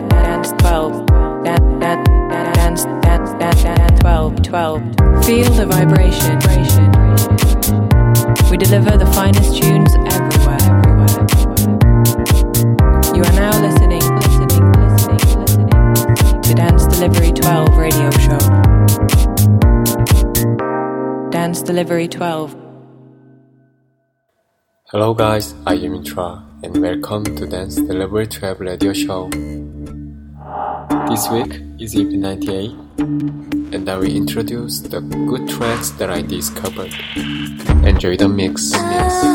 dance, dance, 12, dance, dance, dance, dance, dance, dance, 12, 12. Feel the vibration. We deliver the finest tunes everywhere. You are now listening, listening, listening, listening to Dance Delivery 12 radio show. Dance Delivery 12. Hello guys, I am Mitra and welcome to Dance Delivery 12 radio show. This week is EP 98 and I will introduce the good tracks that I discovered. Enjoy the mix. I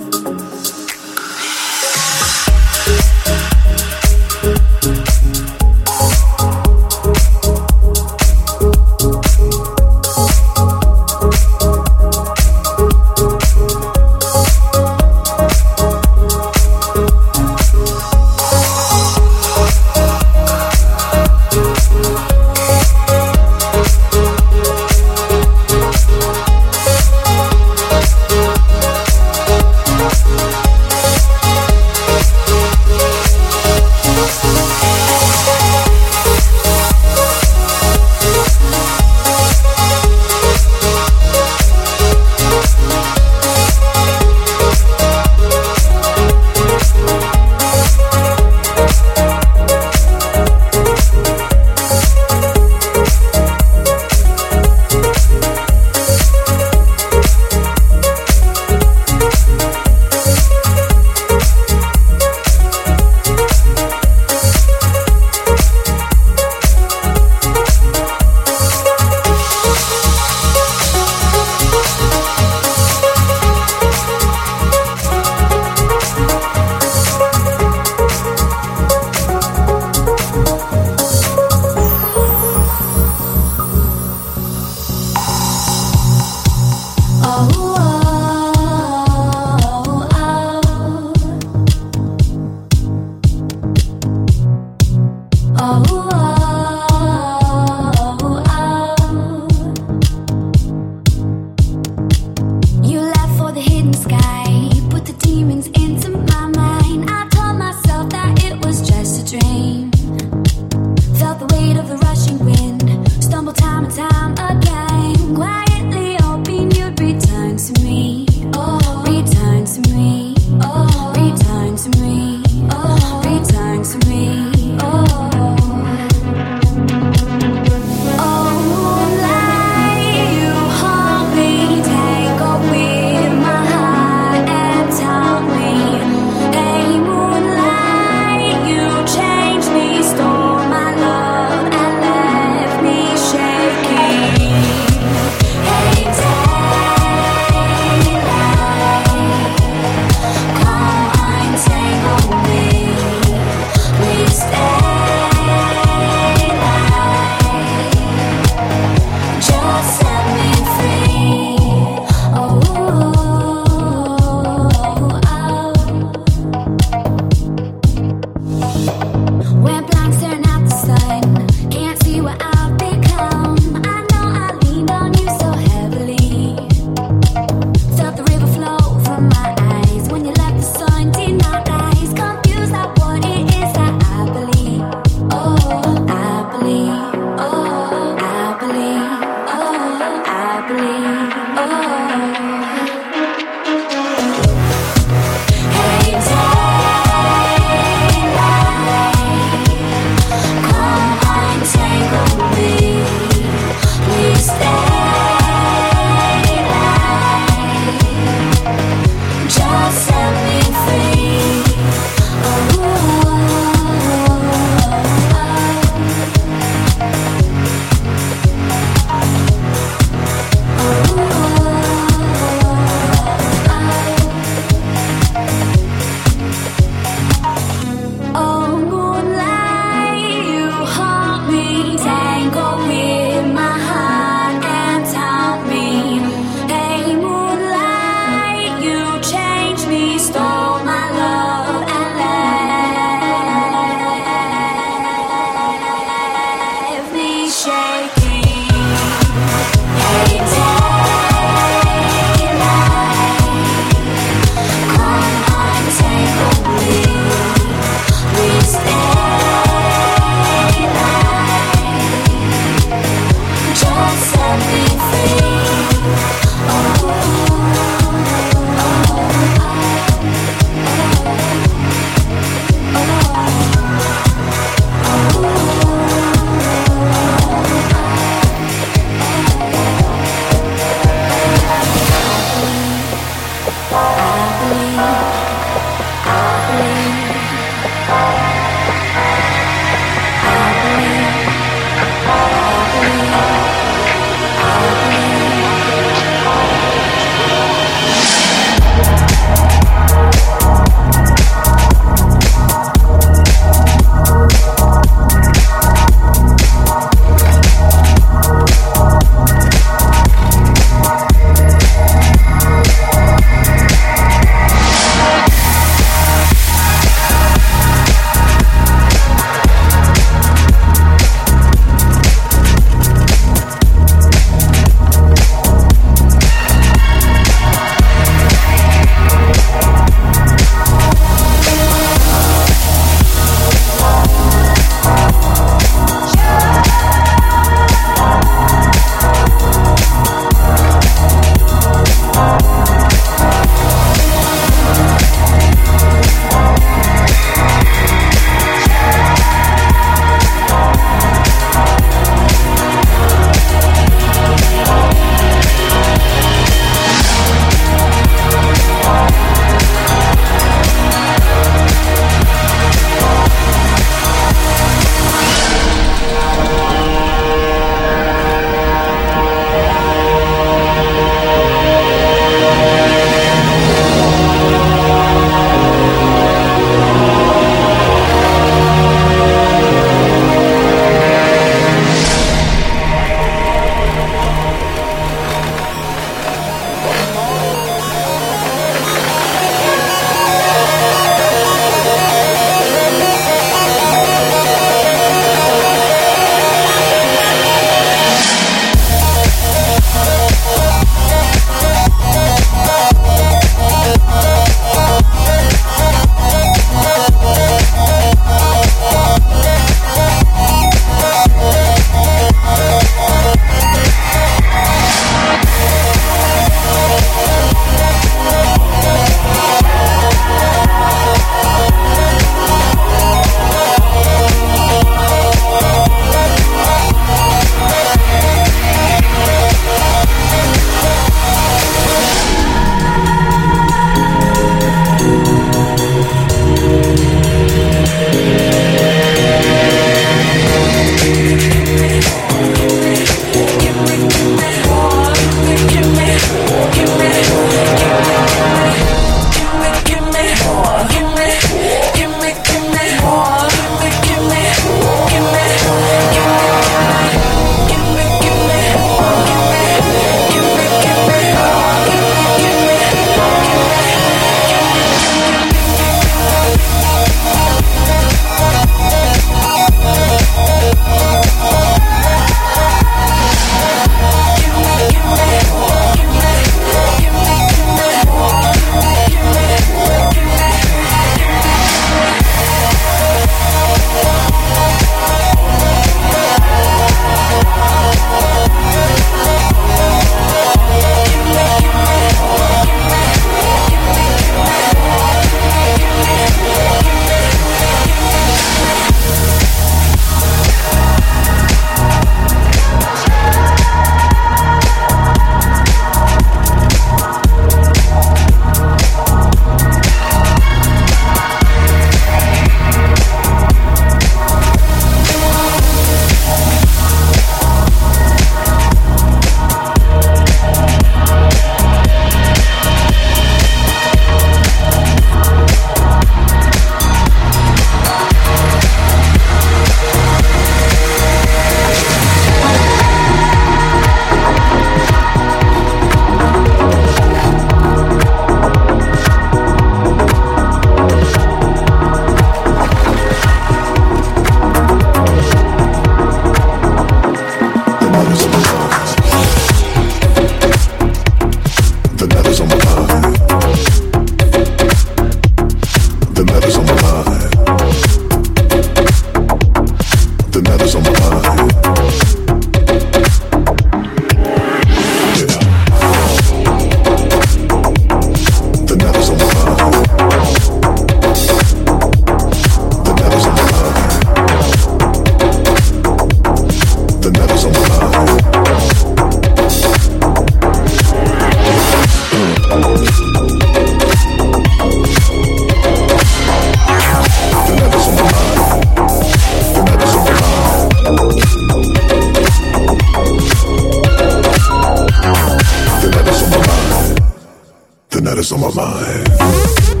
on my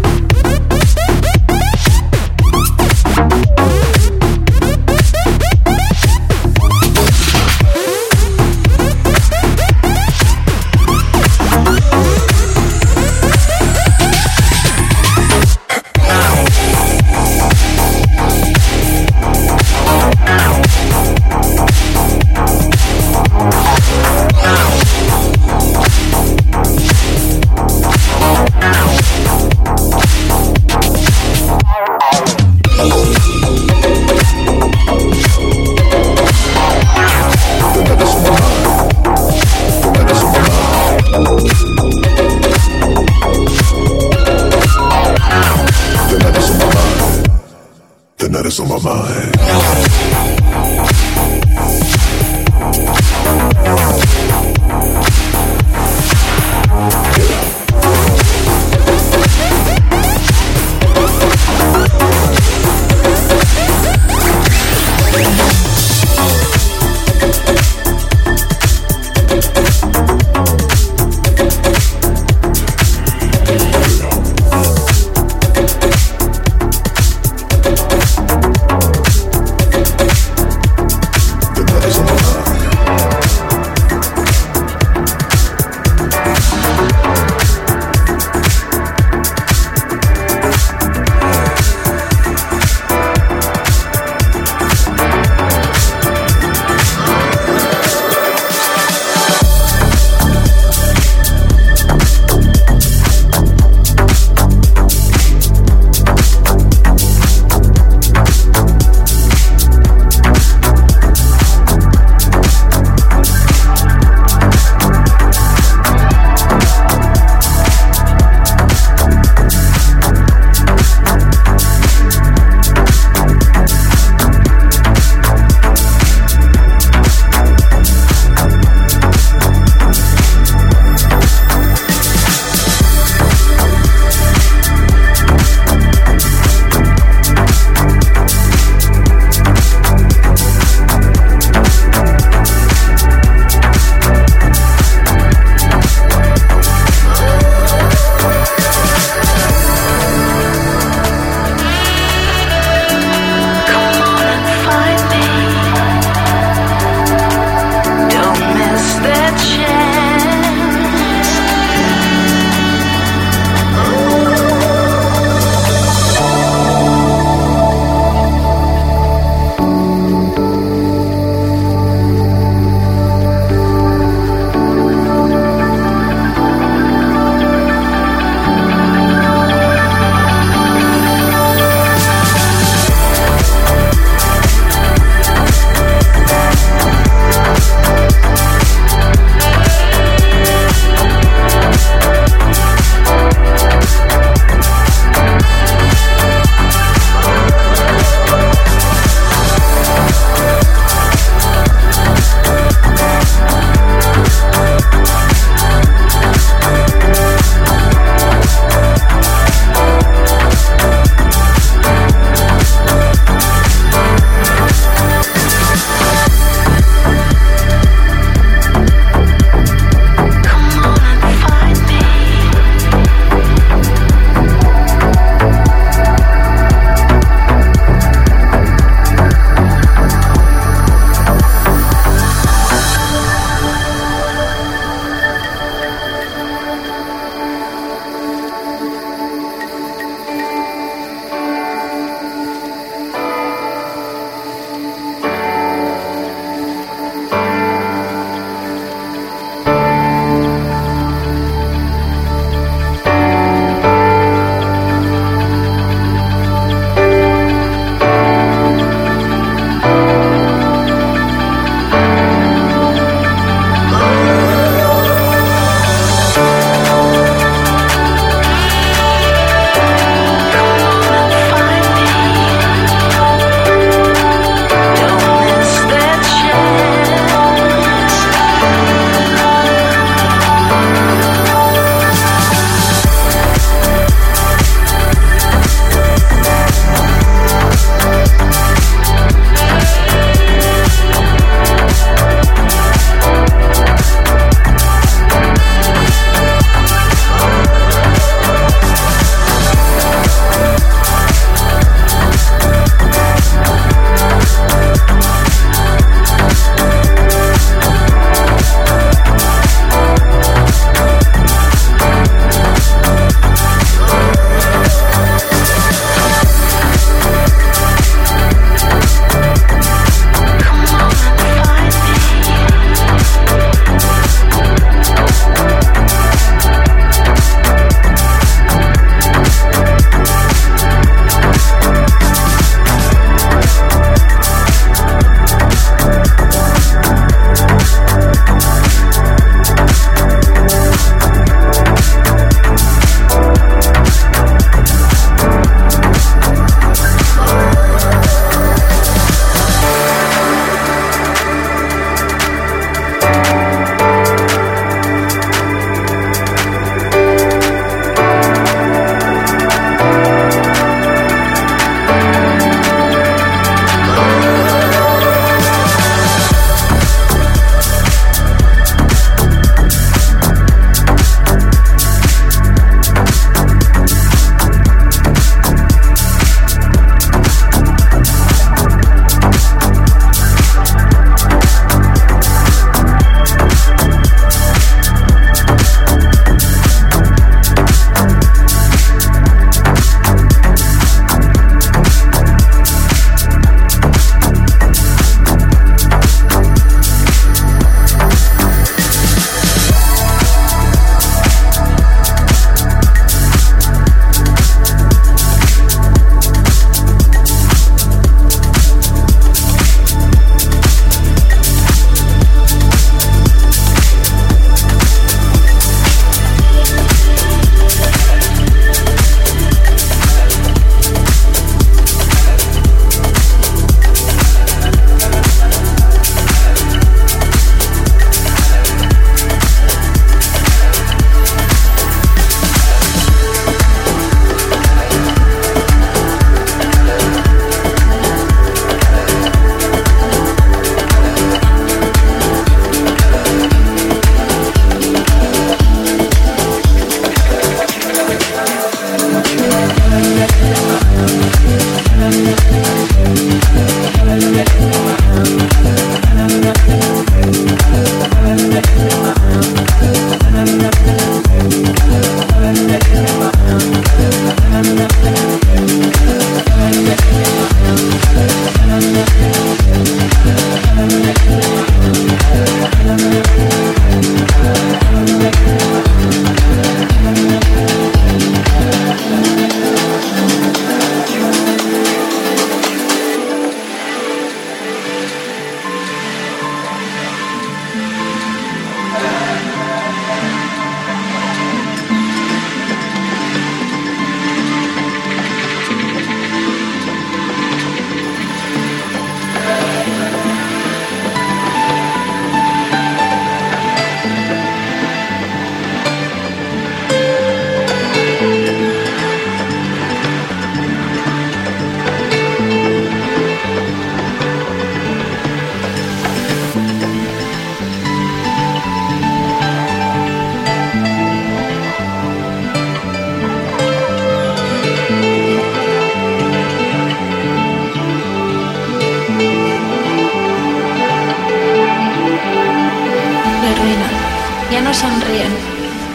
ya no sonríen.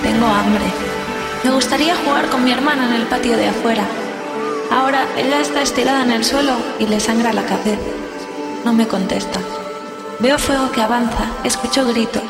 Tengo hambre. Me gustaría jugar con mi hermana en el patio de afuera. Ahora ella está estirada en el suelo y le sangra la cabeza. No me contesta. Veo fuego que avanza, escucho gritos.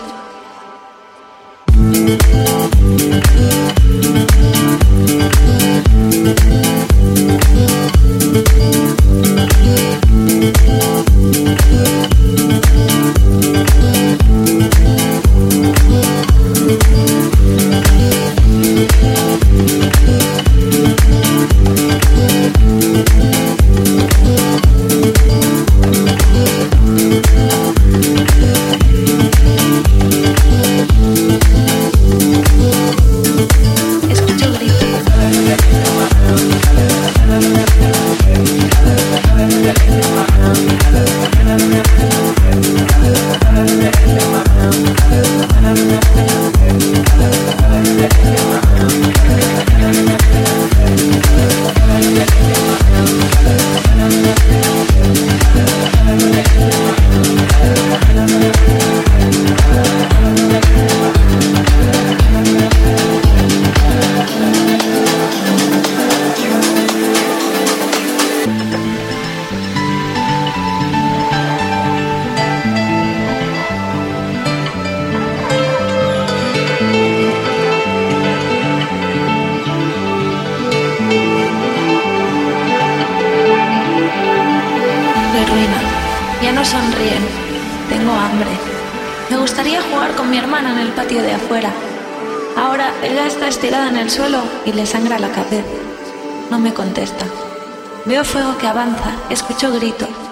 Afuera. Ahora ella está estirada en el suelo y le sangra la cabeza. No me contesta. Veo fuego que avanza, escucho gritos.